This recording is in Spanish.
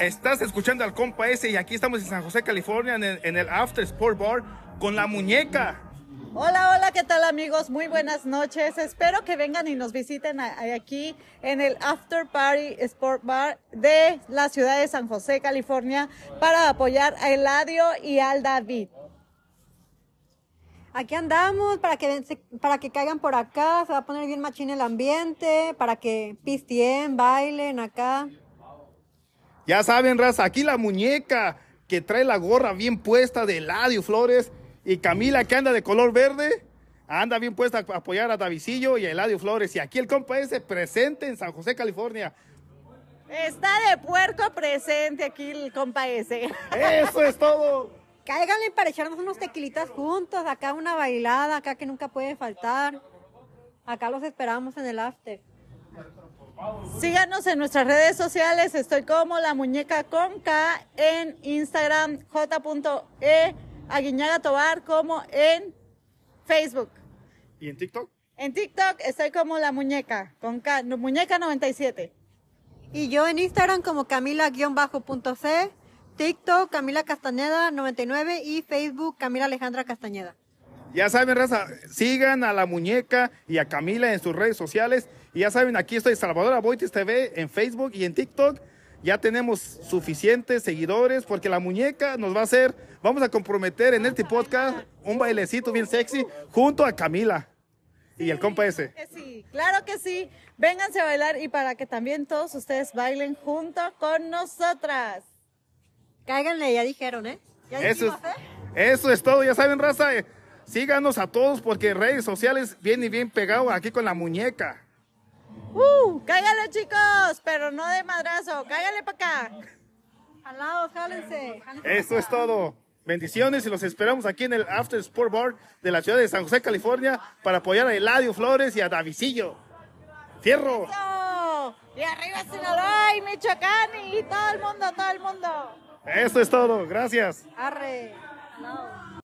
Estás escuchando al compa ese y aquí estamos en San José, California, en el, After Sport Bar con la muñeca. Hola, hola, ¿qué tal amigos? Muy buenas noches. Espero que vengan y nos visiten aquí en el After Party Sport Bar de la ciudad de San José, California, para apoyar a Eladio y al David. Aquí andamos para que, para que caigan por acá, se va a poner bien machín el ambiente, para que pistien, bailen acá. Ya saben, raza, aquí la muñeca que trae la gorra bien puesta de Eladio Flores y Camila que anda de color verde. Anda bien puesta a apoyar a Davidillo y a Eladio Flores. Y aquí el compa ese presente en San José, California. Está de puerco presente aquí el compa ese. Eso es todo. Cáiganle para echarnos unos tequilitas juntos, acá una bailada, acá que nunca puede faltar. Acá los esperamos en el after. Síganos en nuestras redes sociales. Estoy como la muñeca con K en Instagram, j.e Aguiñaga Tobar, como en Facebook. ¿Y en TikTok? En TikTok estoy como la muñeca, con K, muñeca 97. Y yo en Instagram como Camila-C, TikTok Camila Castañeda 99 y Facebook Camila Alejandra Castañeda. Ya saben, raza, sigan a la muñeca y a Camila en sus redes sociales. Y ya saben, aquí estoy Salvador Aboites TV en Facebook y en TikTok. Ya tenemos suficientes seguidores porque la muñeca nos va a hacer, vamos a comprometer en este podcast un bailecito bien sexy junto a Camila y el compa ese. Que sí, claro que sí. Vénganse a bailar y para que también todos ustedes bailen junto con nosotras. Cáiganle, ya dijeron, ¿eh? Ya Eso es, ¿eh? eso es todo, ya saben, raza. eh, Síganos a todos porque redes sociales bien y bien pegado aquí con la muñeca. ¡Uh! ¡Cáigale, chicos! Pero no de madrazo, cáigale para acá. Jalados, jálense. Eso es todo. Bendiciones y los esperamos aquí en el After Sport Bar de la ciudad de San José, California, para apoyar a Eladio Flores y a Davidillo. ¡Fierro! ¡Eso! Y arriba Sinaloa y Michoacán y todo el mundo, todo el mundo. Eso es todo. Gracias. Arre. Jalados.